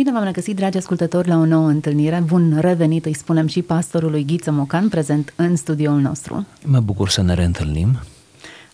Bine v-am regăsit, dragi ascultători, la o nouă întâlnire. Bun revenit, îi spunem și pastorului Ghiță Mocan, prezent în studioul nostru. Mă bucur să ne reîntâlnim.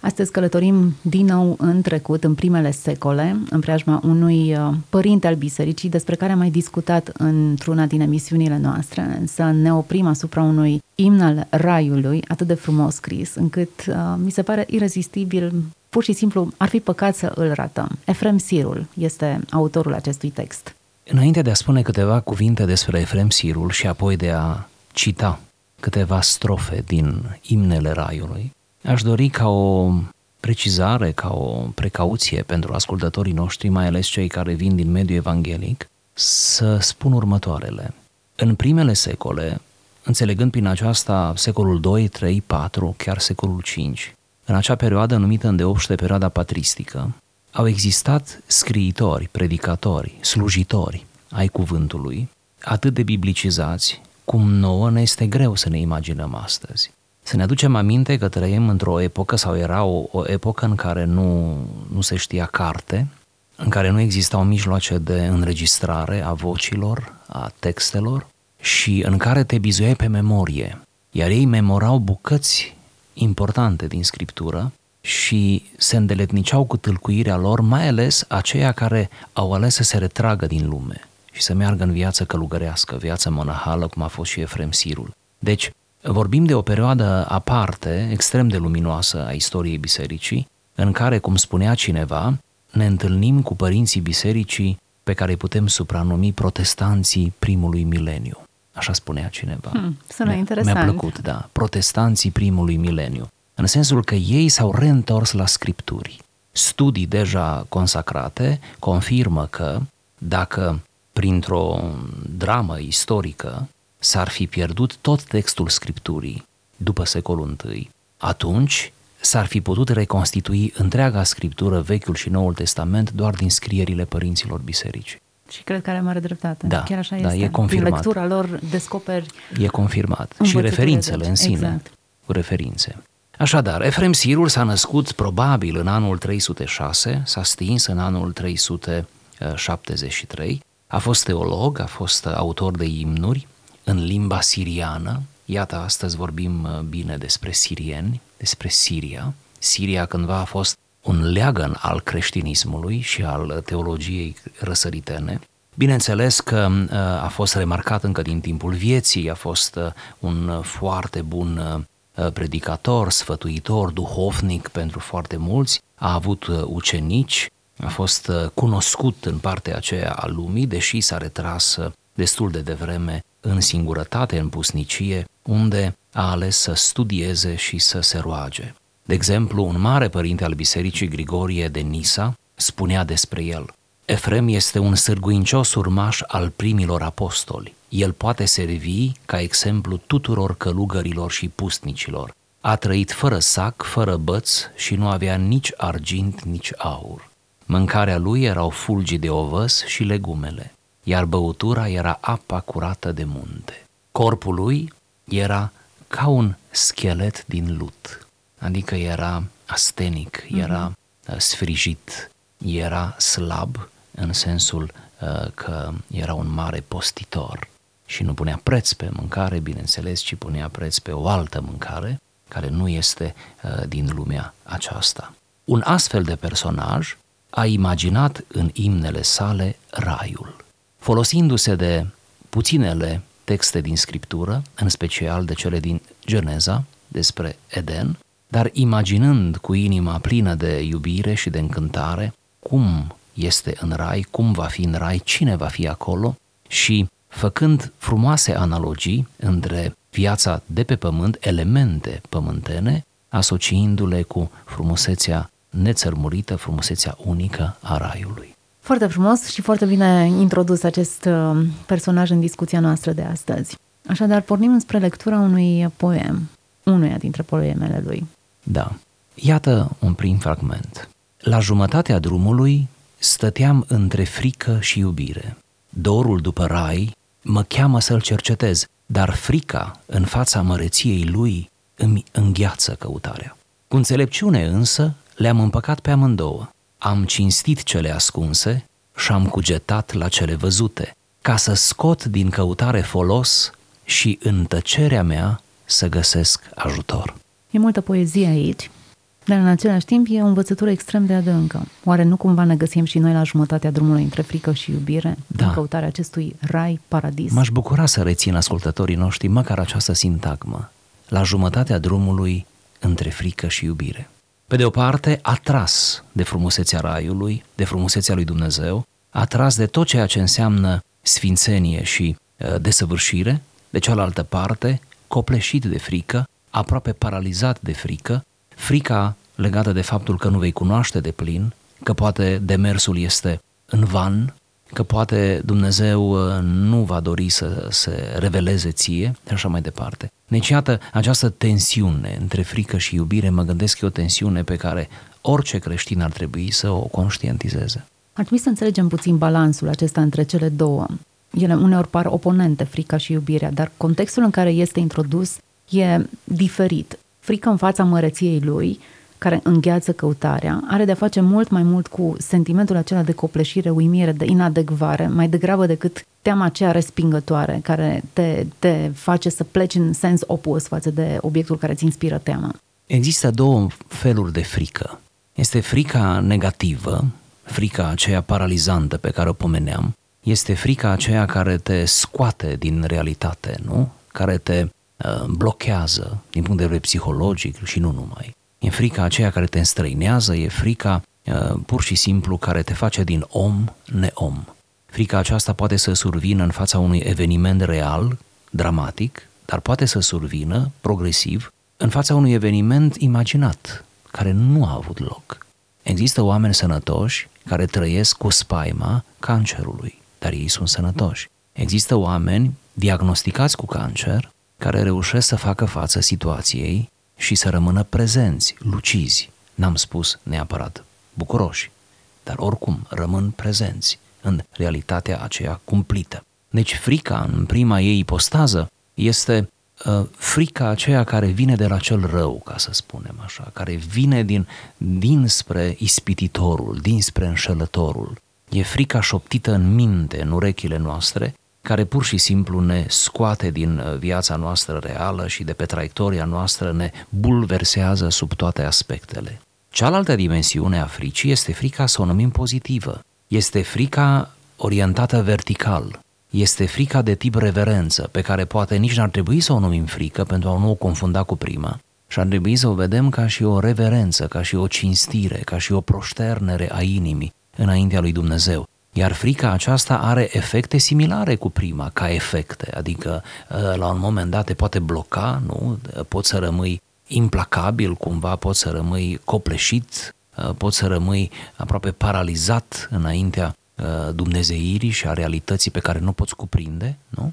Astăzi călătorim din nou în trecut, în primele secole, în preajma unui uh, părinte al bisericii, despre care am mai discutat într-una din emisiunile noastre, însă ne oprim asupra unui imn al raiului, atât de frumos scris, încât uh, mi se pare irezistibil, pur și simplu ar fi păcat să îl ratăm. Efrem Sirul este autorul acestui text. Înainte de a spune câteva cuvinte despre Efrem Sirul și apoi de a cita câteva strofe din imnele Raiului, aș dori ca o precizare, ca o precauție pentru ascultătorii noștri, mai ales cei care vin din mediul evanghelic, să spun următoarele. În primele secole, înțelegând prin aceasta secolul 2, 3, 4, chiar secolul 5, în acea perioadă numită îndeopște perioada patristică, au existat scriitori, predicatori, slujitori ai cuvântului, atât de biblicizați, cum nouă ne este greu să ne imaginăm astăzi. Să ne aducem aminte că trăim într-o epocă sau era o, o epocă în care nu, nu se știa carte, în care nu existau mijloace de înregistrare a vocilor, a textelor și în care te bizuiai pe memorie, iar ei memorau bucăți importante din scriptură și se îndeletniceau cu tâlcuirea lor, mai ales aceia care au ales să se retragă din lume și să meargă în viață călugărească, viață monahală, cum a fost și Efrem Sirul. Deci, vorbim de o perioadă aparte, extrem de luminoasă a istoriei bisericii, în care, cum spunea cineva, ne întâlnim cu părinții bisericii pe care îi putem supranumi protestanții primului mileniu. Așa spunea cineva. Hmm, sună Mi-a- interesant. Mi-a plăcut, da. Protestanții primului mileniu. În sensul că ei s-au reîntors la scripturi. Studii deja consacrate confirmă că dacă printr-o dramă istorică s-ar fi pierdut tot textul scripturii după secolul I, atunci s-ar fi putut reconstitui întreaga scriptură, Vechiul și Noul Testament, doar din scrierile părinților bisericii. Și cred că are mare dreptate. Da, Chiar așa da, este. e confirmat. Prin lectura lor descoperi E confirmat. Și Învățăturile referințele de- în sine, exact. cu referințe. Așadar, Efrem Sirul s-a născut probabil în anul 306, s-a stins în anul 373, a fost teolog, a fost autor de imnuri în limba siriană. Iată, astăzi vorbim uh, bine despre sirieni, despre Siria. Siria cândva a fost un leagăn al creștinismului și al teologiei răsăritene. Bineînțeles că uh, a fost remarcat încă din timpul vieții, a fost uh, un uh, foarte bun uh, predicator, sfătuitor, duhovnic pentru foarte mulți, a avut uh, ucenici, a fost uh, cunoscut în partea aceea a lumii, deși s-a retras uh, destul de devreme în singurătate, în pusnicie, unde a ales să studieze și să se roage. De exemplu, un mare părinte al bisericii, Grigorie de Nisa, spunea despre el – Efrem este un sârguincios urmaș al primilor apostoli. El poate servi ca exemplu tuturor călugărilor și pustnicilor. A trăit fără sac, fără băț și nu avea nici argint, nici aur. Mâncarea lui erau fulgi de ovăs și legumele, iar băutura era apa curată de munte. Corpul lui era ca un schelet din lut, adică era astenic, era uh, sfrijit, era slab în sensul uh, că era un mare postitor și nu punea preț pe mâncare, bineînțeles, ci punea preț pe o altă mâncare care nu este uh, din lumea aceasta. Un astfel de personaj a imaginat în imnele sale raiul, folosindu-se de puținele texte din scriptură, în special de cele din Geneza, despre Eden, dar imaginând cu inima plină de iubire și de încântare cum este în rai, cum va fi în rai, cine va fi acolo și făcând frumoase analogii între viața de pe pământ, elemente pământene, asociindu-le cu frumusețea nețărmurită, frumusețea unică a raiului. Foarte frumos și foarte bine introdus acest uh, personaj în discuția noastră de astăzi. Așadar, pornim spre lectura unui poem, unuia dintre poemele lui. Da. Iată un prim fragment. La jumătatea drumului stăteam între frică și iubire. Dorul după rai mă cheamă să-l cercetez, dar frica în fața măreției lui îmi îngheață căutarea. Cu înțelepciune însă le-am împăcat pe amândouă. Am cinstit cele ascunse și am cugetat la cele văzute, ca să scot din căutare folos și în tăcerea mea să găsesc ajutor. E multă poezie aici, dar în același timp e o învățătură extrem de adâncă. Oare nu cumva ne găsim și noi la jumătatea drumului între frică și iubire, Da. în căutarea acestui rai, paradis? M-aș bucura să rețin ascultătorii noștri măcar această sintagmă, la jumătatea drumului între frică și iubire. Pe de o parte, atras de frumusețea raiului, de frumusețea lui Dumnezeu, atras de tot ceea ce înseamnă sfințenie și uh, desăvârșire, de cealaltă parte, copleșit de frică, aproape paralizat de frică, frica legată de faptul că nu vei cunoaște de plin, că poate demersul este în van, că poate Dumnezeu uh, nu va dori să se reveleze ție și așa mai departe. Deci iată această tensiune între frică și iubire, mă gândesc că e o tensiune pe care orice creștin ar trebui să o conștientizeze. Ar trebui să înțelegem puțin balansul acesta între cele două. Ele uneori par oponente, frica și iubirea, dar contextul în care este introdus e diferit. Frică în fața măreției lui, care îngheață căutarea, are de-a face mult mai mult cu sentimentul acela de copleșire, uimire, de inadecvare, mai degrabă decât teama aceea respingătoare care te, te face să pleci în sens opus față de obiectul care îți inspiră teama. Există două feluri de frică. Este frica negativă, frica aceea paralizantă pe care o pomeneam, este frica aceea care te scoate din realitate, nu? Care te uh, blochează din punct de vedere psihologic și nu numai. E frica aceea care te înstrăinează, e frica uh, pur și simplu care te face din om neom. Frica aceasta poate să survină în fața unui eveniment real, dramatic, dar poate să survină progresiv în fața unui eveniment imaginat, care nu a avut loc. Există oameni sănătoși care trăiesc cu spaima cancerului, dar ei sunt sănătoși. Există oameni diagnosticați cu cancer care reușesc să facă față situației și să rămână prezenți, lucizi. N-am spus neapărat bucuroși, dar oricum rămân prezenți în realitatea aceea cumplită. Deci frica, în prima ei ipostază, este uh, frica aceea care vine de la cel rău, ca să spunem așa, care vine din, dinspre ispititorul, dinspre înșelătorul. E frica șoptită în minte, în urechile noastre, care pur și simplu ne scoate din uh, viața noastră reală și de pe traiectoria noastră ne bulversează sub toate aspectele. Cealaltă dimensiune a fricii este frica, să o numim pozitivă. Este frica orientată vertical. Este frica de tip reverență, pe care poate nici n-ar trebui să o numim frică pentru a nu o confunda cu prima. Și ar trebui să o vedem ca și o reverență, ca și o cinstire, ca și o proșternere a inimii înaintea lui Dumnezeu. Iar frica aceasta are efecte similare cu prima, ca efecte, adică la un moment dat te poate bloca, nu? Poți să rămâi implacabil cumva, poți să rămâi copleșit, poți să rămâi aproape paralizat înaintea dumnezeirii și a realității pe care nu poți cuprinde, nu?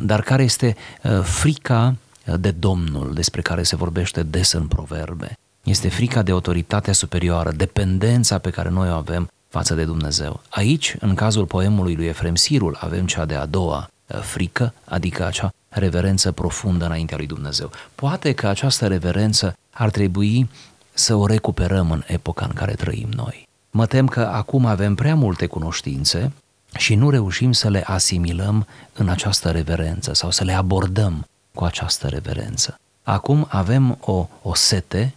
Dar care este frica de Domnul despre care se vorbește des în proverbe. Este frica de autoritatea superioară, dependența pe care noi o avem față de Dumnezeu. Aici, în cazul poemului lui Efrem Sirul, avem cea de-a doua frică, adică acea reverență profundă înaintea lui Dumnezeu. Poate că această reverență ar trebui să o recuperăm în epoca în care trăim noi. Mă tem că acum avem prea multe cunoștințe și nu reușim să le asimilăm în această reverență sau să le abordăm cu această reverență. Acum avem o, o sete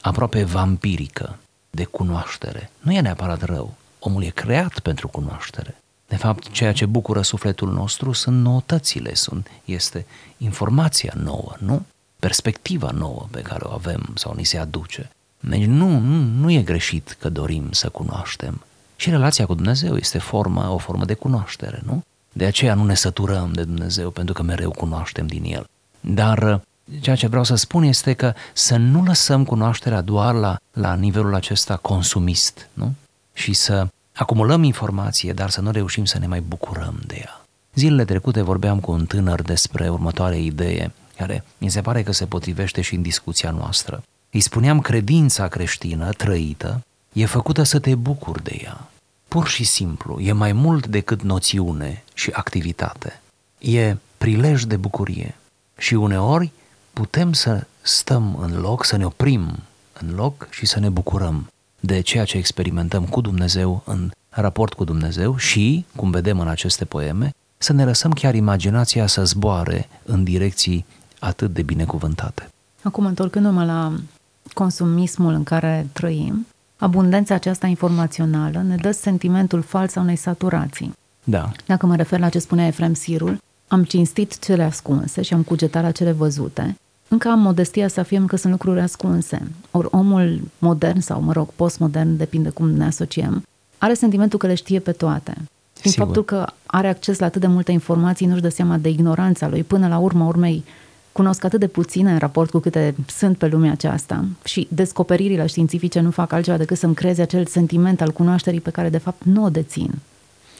aproape vampirică de cunoaștere. Nu e neapărat rău. Omul e creat pentru cunoaștere. De fapt, ceea ce bucură sufletul nostru sunt noutățile, sunt, este informația nouă, nu? Perspectiva nouă pe care o avem sau ni se aduce. Deci nu, nu, nu e greșit că dorim să cunoaștem. Și relația cu Dumnezeu este formă, o formă de cunoaștere, nu? De aceea nu ne săturăm de Dumnezeu, pentru că mereu cunoaștem din El. Dar ceea ce vreau să spun este că să nu lăsăm cunoașterea doar la, la nivelul acesta consumist, nu? Și să acumulăm informație, dar să nu reușim să ne mai bucurăm de ea. Zilele trecute vorbeam cu un tânăr despre următoarea idee, care mi se pare că se potrivește și în discuția noastră. Îi spuneam, credința creștină trăită e făcută să te bucuri de ea. Pur și simplu, e mai mult decât noțiune și activitate. E prilej de bucurie. Și uneori putem să stăm în loc, să ne oprim în loc și să ne bucurăm de ceea ce experimentăm cu Dumnezeu în raport cu Dumnezeu și, cum vedem în aceste poeme, să ne lăsăm chiar imaginația să zboare în direcții atât de binecuvântate. Acum, întorcându-mă la consumismul în care trăim, abundența aceasta informațională ne dă sentimentul fals a unei saturații. Da. Dacă mă refer la ce spunea Efrem Sirul, am cinstit cele ascunse și am cugetat la cele văzute, încă am modestia să afirm că sunt lucruri ascunse. Ori omul modern sau, mă rog, postmodern, depinde cum ne asociem, are sentimentul că le știe pe toate. Din Sigur. faptul că are acces la atât de multe informații, nu-și dă seama de ignoranța lui. Până la urmă, urmei, cunosc atât de puține în raport cu câte sunt pe lumea aceasta și descoperirile științifice nu fac altceva decât să-mi creeze acel sentiment al cunoașterii pe care de fapt nu o dețin.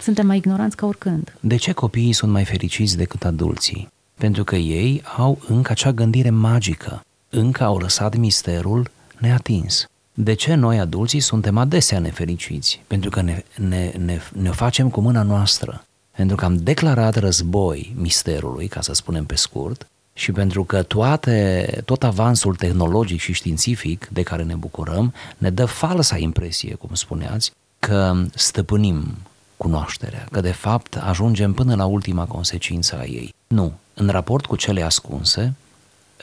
Suntem mai ignoranți ca oricând. De ce copiii sunt mai fericiți decât adulții? Pentru că ei au încă acea gândire magică, încă au lăsat misterul neatins. De ce noi adulții suntem adesea nefericiți? Pentru că ne, ne, ne, ne facem cu mâna noastră. Pentru că am declarat război misterului, ca să spunem pe scurt, și pentru că toate, tot avansul tehnologic și științific de care ne bucurăm ne dă falsa impresie, cum spuneați, că stăpânim cunoașterea, că de fapt ajungem până la ultima consecință a ei. Nu, în raport cu cele ascunse,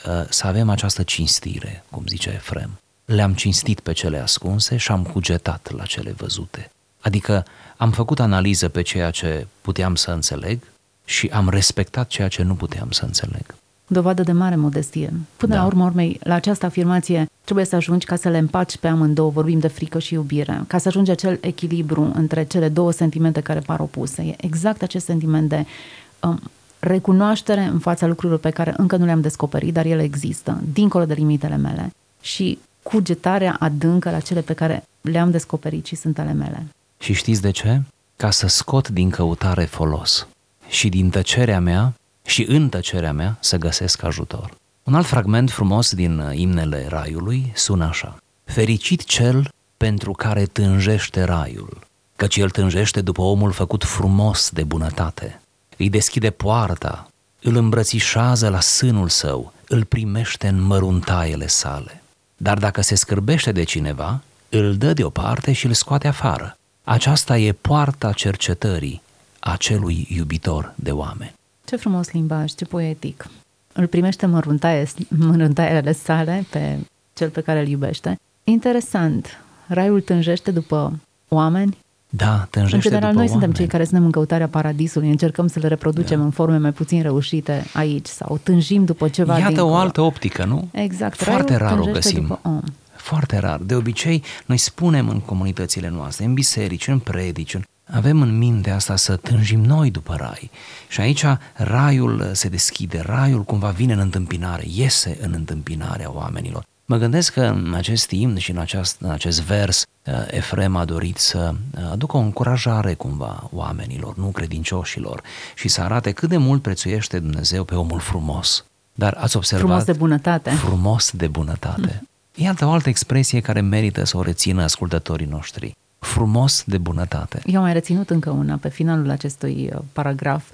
ă, să avem această cinstire, cum zice Efrem. Le-am cinstit pe cele ascunse și am cugetat la cele văzute. Adică am făcut analiză pe ceea ce puteam să înțeleg și am respectat ceea ce nu puteam să înțeleg. Dovadă de mare modestie. Până Da. la urmă urmei, la această afirmație trebuie să ajungi ca să le împaci pe amândouă, vorbim de frică și iubire, ca să ajungi acel echilibru între cele două sentimente care par opuse. E exact acest sentiment de um, recunoaștere în fața lucrurilor pe care încă nu le-am descoperit, dar ele există, dincolo de limitele mele, și cugetarea adâncă la cele pe care le-am descoperit și sunt ale mele. Și știți de ce? Ca să scot din căutare folos și din tăcerea mea și în tăcerea mea să găsesc ajutor. Un alt fragment frumos din uh, imnele raiului sună așa. Fericit cel pentru care tânjește raiul, căci el tânjește după omul făcut frumos de bunătate. Îi deschide poarta, îl îmbrățișează la sânul său, îl primește în măruntaiele sale. Dar dacă se scârbește de cineva, îl dă deoparte și îl scoate afară. Aceasta e poarta cercetării acelui iubitor de oameni. Ce frumos limbaj, ce poetic. Îl primește măruntaie, măruntaiele sale pe cel pe care îl iubește. Interesant. Raiul tânjește după oameni. Da, tânjește în general, după noi suntem oameni. cei care suntem în căutarea paradisului, încercăm să le reproducem Da. în forme mai puțin reușite aici sau tânjim după ceva Iată dincolo. o altă optică, nu? Exact. Foarte Raiul rar o tânjește găsim. După om. Foarte rar. De obicei, noi spunem în comunitățile noastre, în biserici, în predici, în... avem în minte asta să tânjim noi după rai. Și aici raiul se deschide, raiul cumva vine în întâmpinare, iese în întâmpinarea oamenilor. Mă gândesc că în acest imn și în, aceast, în acest vers uh, Efrem a dorit să uh, aducă o încurajare cumva oamenilor, nu credincioșilor, și să arate cât de mult prețuiește Dumnezeu pe omul frumos. Dar ați observat... Frumos de bunătate. Frumos de bunătate. Iată o altă expresie care merită să o rețină ascultătorii noștri. Frumos de bunătate. Eu am mai reținut încă una pe finalul acestui uh, paragraf,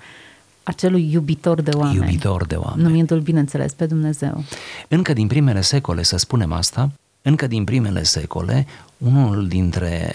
acelui iubitor de oameni. Iubitor de oameni. Numindu-l, bineînțeles, pe Dumnezeu. Încă din primele secole, să spunem asta, încă din primele secole, unul dintre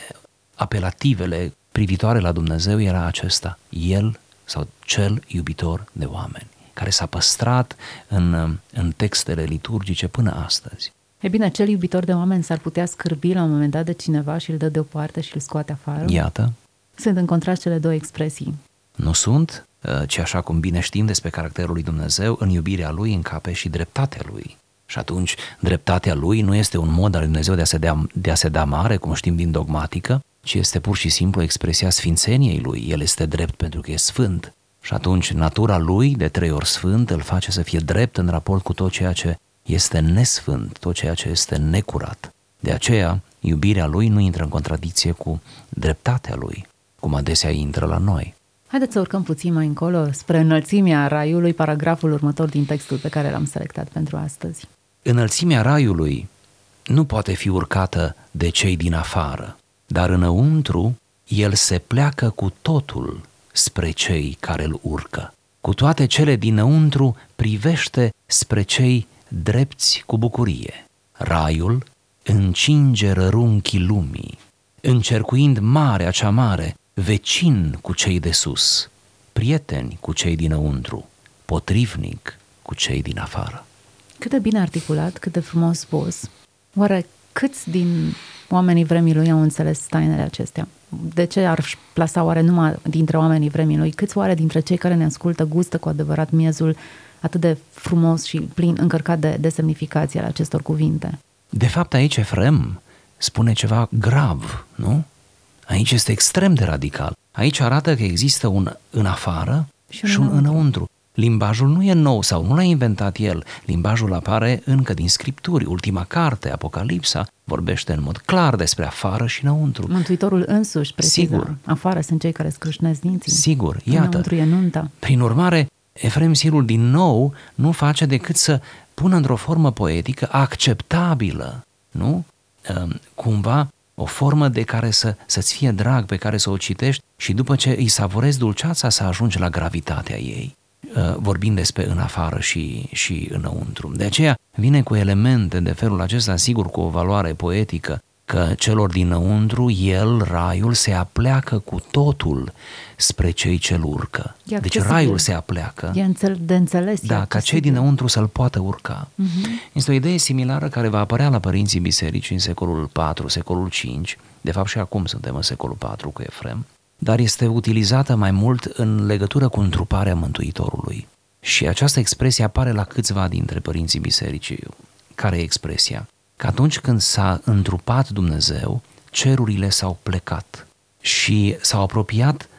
apelativele privitoare la Dumnezeu era acesta, El sau cel iubitor de oameni, care s-a păstrat în, în textele liturgice până astăzi. E bine, cel iubitor de oameni s-ar putea scârbi la un moment dat de cineva și îl dă deoparte și îl scoate afară? Iată, Sunt în contrast cele două expresii. nu sunt, uh, ci așa cum bine știm despre caracterul lui Dumnezeu, în iubirea lui încape și dreptatea lui. Și atunci, dreptatea lui nu este un mod al lui Dumnezeu de a se da, de a se da mare, cum știm din dogmatică, ci este pur și simplu expresia sfințeniei lui. El este drept pentru că e sfânt. Și atunci, natura lui, de trei ori sfânt, îl face să fie drept în raport cu tot ceea ce este nesfânt, tot ceea ce este necurat. De aceea, iubirea lui nu intră în contradicție cu dreptatea lui, cum adesea intră la noi. Haideți să urcăm puțin mai încolo spre înălțimea raiului, paragraful următor din textul pe care l-am selectat pentru astăzi. Înălțimea raiului nu poate fi urcată de cei din afară, dar înăuntru el se pleacă cu totul spre cei care îl urcă. Cu toate cele dinăuntru privește spre cei drepți cu bucurie. Raiul încinge rărunchii lumii, încercuind marea cea mare, vecin cu cei de sus, prieteni cu cei dinăuntru, potrivnic cu cei din afară. Cât de bine articulat, cât de frumos spus. Oare câți din oamenii vremii lui au înțeles tainele acestea? De ce ar plasa oare numai dintre oamenii vremii lui? Câți oare dintre cei care ne ascultă gustă cu adevărat miezul atât de frumos și plin, încărcat de, de semnificație al acestor cuvinte? De fapt, aici Efrem spune ceva grav, nu? Aici este extrem de radical. Aici arată că există un în afară și un, și un înăuntru. înăuntru. Limbajul nu e nou sau nu l-a inventat el. Limbajul apare încă din scripturi. Ultima carte, Apocalipsa, vorbește în mod clar despre afară și înăuntru. Mântuitorul însuși preciză. Sigur. Afară sunt cei care scrâșnesc dinții. Sigur, iată. Înăuntru e nunta. Prin urmare, Efrem Sirul din nou nu face decât să pună într-o formă poetică acceptabilă, nu? Ehm, cumva o formă de care să, să-ți fie drag, pe care să o citești și după ce îi savorezi dulceața să ajungi la gravitatea ei, uh, vorbind despre în afară și, și înăuntru. De aceea vine cu elemente de felul acesta, sigur cu o valoare poetică, că celor dinăuntru, el, raiul, se apleacă cu totul spre cei ce-l urcă. E deci raiul se apleacă. E înțel- de înțeles. Da, ca cei dinăuntru să-l poată urca. Uh-huh. Este o idee similară care va apărea la părinții bisericii în secolul IV, secolul V, de fapt și acum suntem în secolul IV cu Efrem, dar este utilizată mai mult în legătură cu întruparea Mântuitorului. Și această expresie apare la câțiva dintre părinții bisericii. Care e expresia? Că atunci când s-a întrupat Dumnezeu, cerurile s-au plecat și s-au apropiat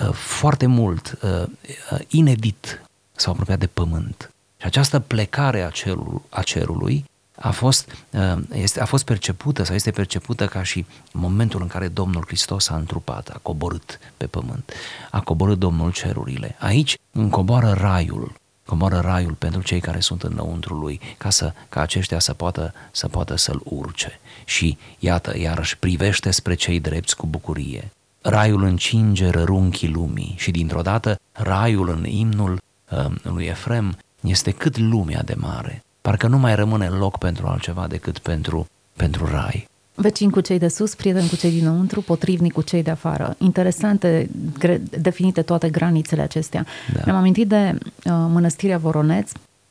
uh, foarte mult, uh, uh, inedit, s-au apropiat de pământ. Și această plecare a, cerul, a cerului a fost, uh, este, a fost percepută sau este percepută ca și momentul în care Domnul Hristos a întrupat, a coborât pe pământ, a coborât Domnul cerurile. Aici încoboară raiul, comoară raiul pentru cei care sunt înăuntru lui, ca, să, ca aceștia să poată, să poată să-l urce. Și iată, iarăși privește spre cei drepți cu bucurie. Raiul încinge rărunchii lumii și dintr-o dată raiul în imnul uh, lui Efrem este cât lumea de mare. Parcă nu mai rămâne loc pentru altceva decât pentru, pentru rai. Vecin cu cei de sus, prieten cu cei dinăuntru, potrivnic cu cei de afară. Interesante, gre- definite toate granițele acestea. Da. Mi-am amintit de uh, mănăstirea Voroneț,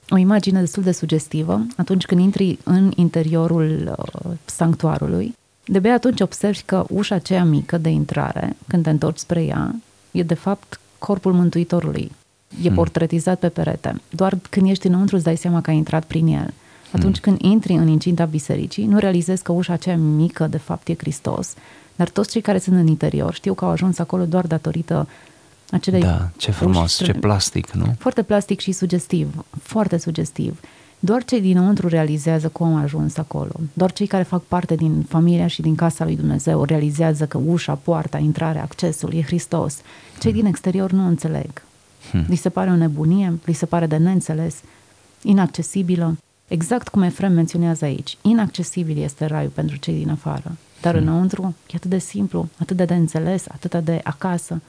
o imagine destul de sugestivă, atunci când intri în interiorul uh, sanctuarului, de atunci observi că ușa aceea mică de intrare, când te întorci spre ea, e de fapt corpul Mântuitorului. E hmm. portretizat pe perete. Doar când ești înăuntru îți dai seama că ai intrat prin el. Atunci când intri în incinta bisericii, nu realizezi că ușa aceea mică, de fapt, e Hristos, dar toți cei care sunt în interior știu că au ajuns acolo doar datorită acelei Da, ce frumos, uși, ce plastic, nu? Foarte plastic și sugestiv, foarte sugestiv. Doar cei dinăuntru realizează cum au ajuns acolo. Doar cei care fac parte din familia și din casa lui Dumnezeu realizează că ușa, poarta, intrarea, accesul e Hristos. Cei hmm. din exterior nu înțeleg. Hmm. Li se pare o nebunie, li se pare de neînțeles, inaccesibilă. Exact cum Efrem menționează aici, inaccesibil este raiul pentru cei din afară, dar hmm. înăuntru e atât de simplu, atât de înțeles, atât de acasă.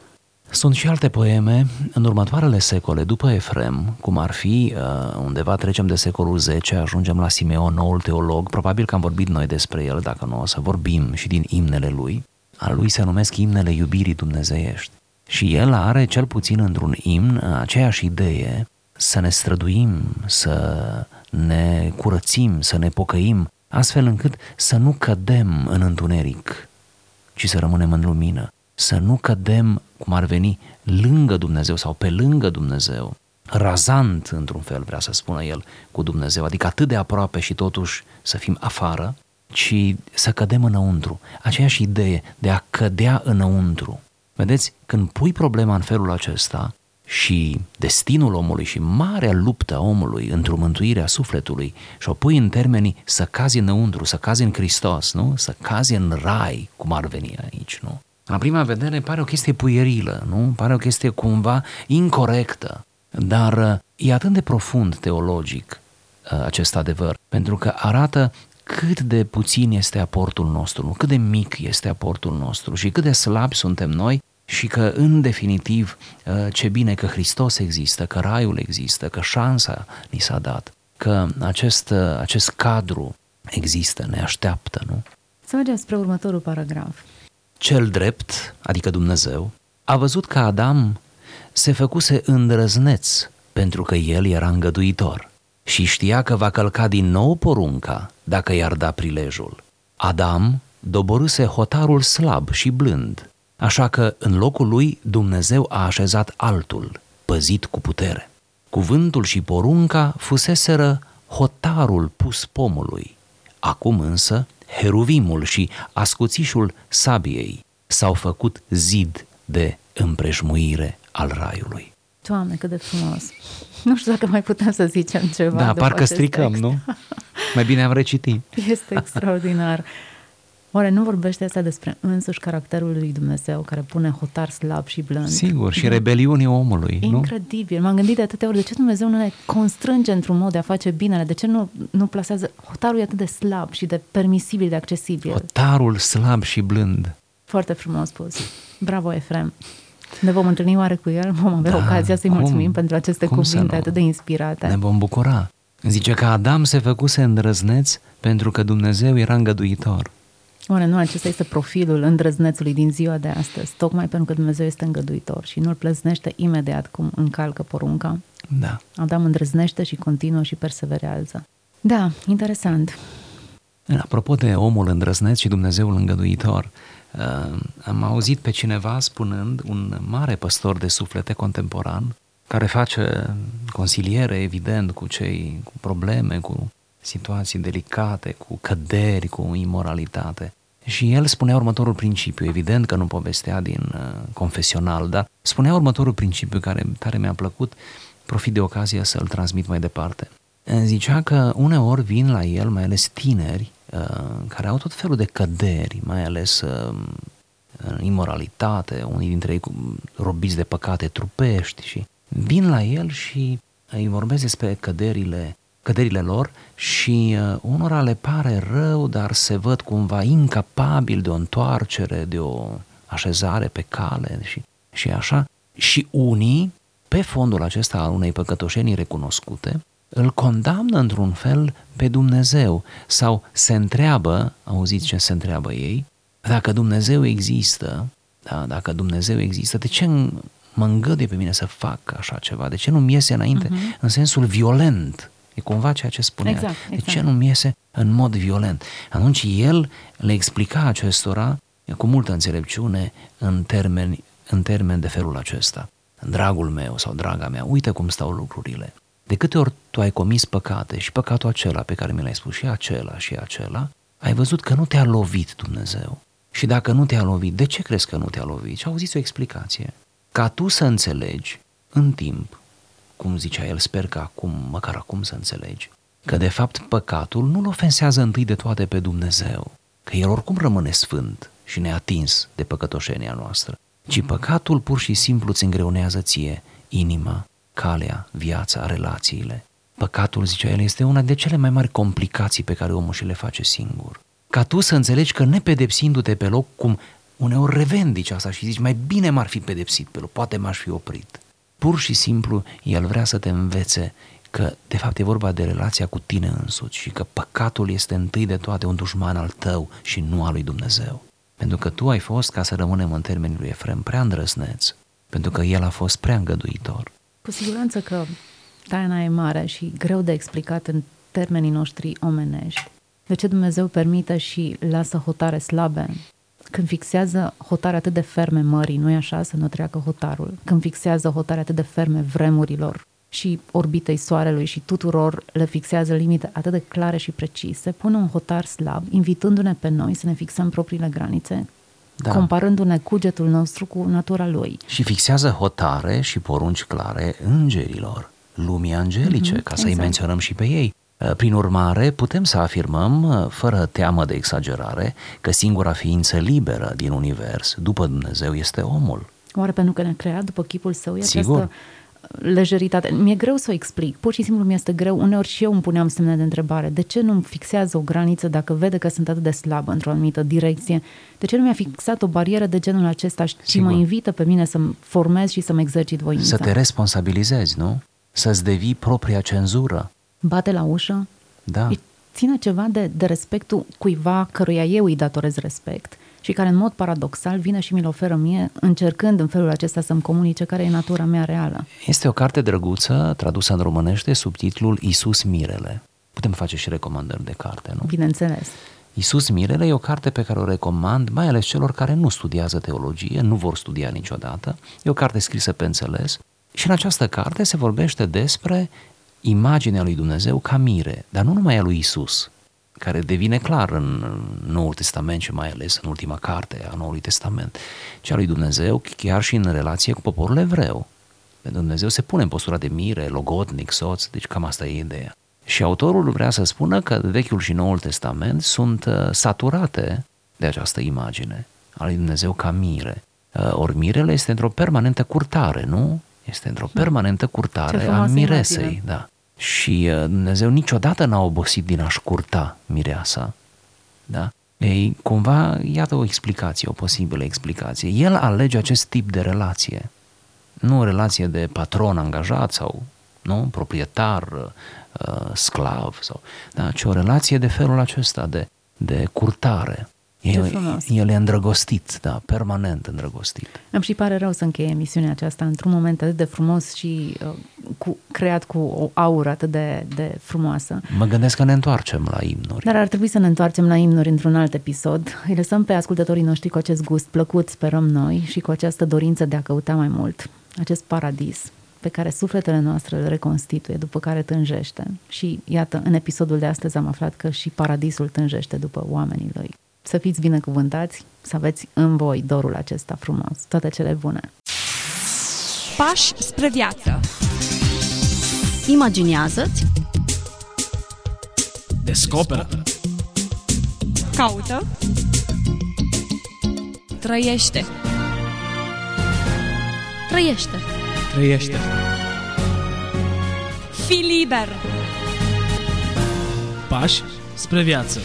Sunt și alte poeme în următoarele secole, după Efrem, cum ar fi, uh, undeva trecem de secolul X, ajungem la Simeon, noul teolog, probabil că am vorbit noi despre el, dacă nu o să vorbim și din imnele lui. Al lui se numesc imnele iubirii dumnezeiești. Și el are, cel puțin într-un imn, aceeași idee, să ne străduim, să ne curățim, să ne pocăim, astfel încât să nu cădem în întuneric, ci să rămânem în lumină, să nu cădem, cum ar veni, lângă Dumnezeu sau pe lângă Dumnezeu, razant, într-un fel, vrea să spună el, cu Dumnezeu, adică atât de aproape și totuși să fim afară, ci să cădem înăuntru. Aceeași idee de a cădea înăuntru. Vedeți, când pui problema în felul acesta, și destinul omului și marea luptă a omului într-o mântuire a sufletului și o pui în termenii să cazi înăuntru, să cazi în Hristos, nu? Să cazi în rai, cum ar veni aici, nu? La prima vedere pare o chestie puierilă, nu? Pare o chestie cumva incorrectă, dar uh, e atât de profund teologic uh, acest adevăr, pentru că arată cât de puțin este aportul nostru, nu? cât de mic este aportul nostru și cât de slabi suntem noi și că, în definitiv, uh, ce bine că Hristos există, că Raiul există, că șansa ni s-a dat, că acest, acest cadru există, ne așteaptă, nu? Să mergem spre următorul paragraf. Cel drept, adică Dumnezeu, a văzut că Adam se făcuse îndrăzneț pentru că el era îngăduitor și știa că va călca din nou porunca dacă i-ar da prilejul. Adam doborâse hotarul slab și blând, așa că în locul lui Dumnezeu a așezat altul, păzit cu putere. Cuvântul și porunca fuseseră hotarul pus pomului. Acum însă heruvimul și ascuțișul sabiei s-au făcut zid de împrejmuire al raiului. Doamne, cât de frumos! Nu știu dacă mai putem să zicem ceva. Da, parcă stricăm, text. nu? Mai bine am recitit. Este extraordinar. Oare nu vorbește asta despre însuși caracterul lui Dumnezeu care pune hotar slab și blând? Sigur, și rebeliunii omului, Incredibil. Nu? M-am gândit de atâtea ori, de ce Dumnezeu nu ne constrânge într-un mod de a face binele? De ce nu, nu plasează... Hotarul e atât de slab și de permisibil, de accesibil. Hotarul slab și blând. Foarte frumos spus. Bravo, Efrem. Ne vom întâlni oare cu el? Vom avea da, ocazia să-i cum, mulțumim pentru aceste cuvinte atât de inspirate. Ne vom bucura. Zice că Adam se făcuse îndrăzneț pentru că Dumnezeu era îngăduitor. Oare nu acesta este profilul îndrăznețului din ziua de astăzi, tocmai pentru că Dumnezeu este îngăduitor și nu-l plăznește imediat cum încalcă porunca? Da. Adam îndrăznește și continuă și perseverează. Da, interesant. Apropo de omul îndrăzneț și Dumnezeul îngăduitor, uh, am auzit pe cineva spunând, un mare păstor de suflete contemporan, care face consiliere, evident, cu cei cu probleme, cu situații delicate, cu căderi, cu imoralitate. Și el spunea următorul principiu, evident că nu povestea din uh, confesional, dar spunea următorul principiu care tare mi-a plăcut, profit de ocazia să-l transmit mai departe. Zicea că uneori vin la el, mai ales tineri, uh, care au tot felul de căderi, mai ales uh, imoralitate, unii dintre ei robiți de păcate trupești și vin la el și îi vorbesc despre căderile căderile lor și uh, unora le pare rău, dar se văd cumva incapabil de o întoarcere, de o așezare pe cale și, și așa. Și unii, pe fondul acesta al unei păcătoșenii recunoscute, îl condamnă într-un fel pe Dumnezeu sau se întreabă, auziți ce se întreabă ei, dacă Dumnezeu există, da, dacă Dumnezeu există, de ce mă îngăduie pe mine să fac așa ceva? De ce nu-mi iese înainte uh-huh. în sensul violent E cumva ceea ce spunea. Exact, exact. De ce nu-mi iese în mod violent? Atunci el le explica acestora cu multă înțelepciune în termeni, în termeni de felul acesta. Dragul meu sau draga mea, uite cum stau lucrurile. De câte ori tu ai comis păcate și păcatul acela pe care mi l-ai spus și acela și acela, ai văzut că nu te-a lovit Dumnezeu. Și dacă nu te-a lovit, de ce crezi că nu te-a lovit? Și auziți o explicație. Ca tu să înțelegi în timp cum zicea el, sper că acum, măcar acum să înțelegi, că de fapt păcatul nu-l ofensează întâi de toate pe Dumnezeu, că el oricum rămâne sfânt și neatins de păcătoșenia noastră, ci păcatul pur și simplu îți îngreunează ție inima, calea, viața, relațiile. Păcatul, zicea el, este una de cele mai mari complicații pe care omul și le face singur. Ca tu să înțelegi că nepedepsindu-te pe loc, cum uneori revendici asta și zici, mai bine m-ar fi pedepsit pe loc, poate m-aș fi oprit. Pur și simplu, El vrea să te învețe că de fapt e vorba de relația cu tine însuți și că păcatul este întâi de toate un dușman al tău și nu al lui Dumnezeu. Pentru că tu ai fost, ca să rămânem în termenii lui Efrem, prea îndrăsneț, pentru că el a fost prea îngăduitor. Cu siguranță că taina e mare și greu de explicat în termenii noștri omenești. De ce Dumnezeu permite și lasă hotare slabe când fixează hotare atât de ferme mării, nu-i așa, să nu treacă hotarul, când fixează hotare atât de ferme vremurilor și orbitei soarelui și tuturor le fixează limite atât de clare și precise, pune un hotar slab, invitându-ne pe noi să ne fixăm propriile granițe, da. comparându-ne cugetul nostru cu natura lui. Și fixează hotare și porunci clare îngerilor, lumii angelice, mm-hmm, ca să-i exact. menționăm și pe ei. Uh, Prin urmare, putem să afirmăm, uh, fără teamă de exagerare, că singura ființă liberă din univers, după Dumnezeu, este omul. Oare pentru că ne-a creat după chipul său e Sigur. această lejeritate? Mi-e greu să o explic, pur și simplu mi-este greu. Uneori și eu îmi puneam semne de întrebare. De ce nu fixează o graniță dacă vede că sunt atât de slabă într-o anumită direcție? De ce nu mi-a fixat o barieră de genul acesta și Sigur. mă invită pe mine să-mi formez și să-mi exercit voința? Să te responsabilizezi, nu? Să-ți devii propria cenzură. Bate la ușă? Da. Îi ține ceva de, de respectul cuiva căruia eu îi datorez respect și care în mod paradoxal vine și mi-l oferă mie, încercând în felul acesta să-mi comunice care e natura mea reală. Este o carte drăguță, tradusă în românește, sub titlul Isus Mirele. Putem face și recomandări de carte, nu? Bineînțeles. Isus Mirele e o carte pe care o recomand, mai ales celor care nu studiază teologie, nu vor studia niciodată. E o carte scrisă pe înțeles și în această carte se vorbește despre imaginea lui Dumnezeu ca mire, dar nu numai a lui Isus, care devine clar în Noul Testament și mai ales în ultima carte a Noului Testament, ci a lui Dumnezeu chiar și în relație cu poporul evreu. Pentru Dumnezeu se pune în postura de mire, logodnic, soț, deci cam asta e ideea. Și autorul vrea să spună că Vechiul și Noul Testament sunt uh, saturate de această imagine a lui Dumnezeu ca mire. Uh, Ori mirele este într-o permanentă curtare, nu? Este într-o permanentă Ce curtare a frumoasă miresei, imagine. da. Și uh, Dumnezeu niciodată n-a obosit din a-și curta mireasa, da? Ei, cumva, iată o explicație, o posibilă explicație. El alege acest tip de relație, nu o relație de patron angajat sau nu, proprietar, uh, sclav, sau, da, ci o relație de felul acesta, de, de curtare. Ce El, frumos. el e îndrăgostit, da, permanent îndrăgostit. Îmi și pare rău să încheie emisiunea aceasta într-un moment atât de frumos și uh, cu, creat cu o aură atât de, de frumoasă. Mă gândesc că ne întoarcem la imnuri. Dar ar trebui să ne întoarcem la imnuri într-un alt episod. Îi lăsăm pe ascultătorii noștri cu acest gust plăcut, sperăm noi, și cu această dorință de a căuta mai mult. Acest paradis pe care sufletele noastre îl reconstituie, după care tânjește. Și iată, în episodul de astăzi am aflat că și paradisul tânjește după oamenii lui. Să fiți binecuvântați, să aveți în voi dorul acesta frumos. Toate cele bune! Pași spre viață. Imaginează-ți Descoperă. Caută. Trăiește. Trăiește. Trăiește. Fii liber. Pași spre viață.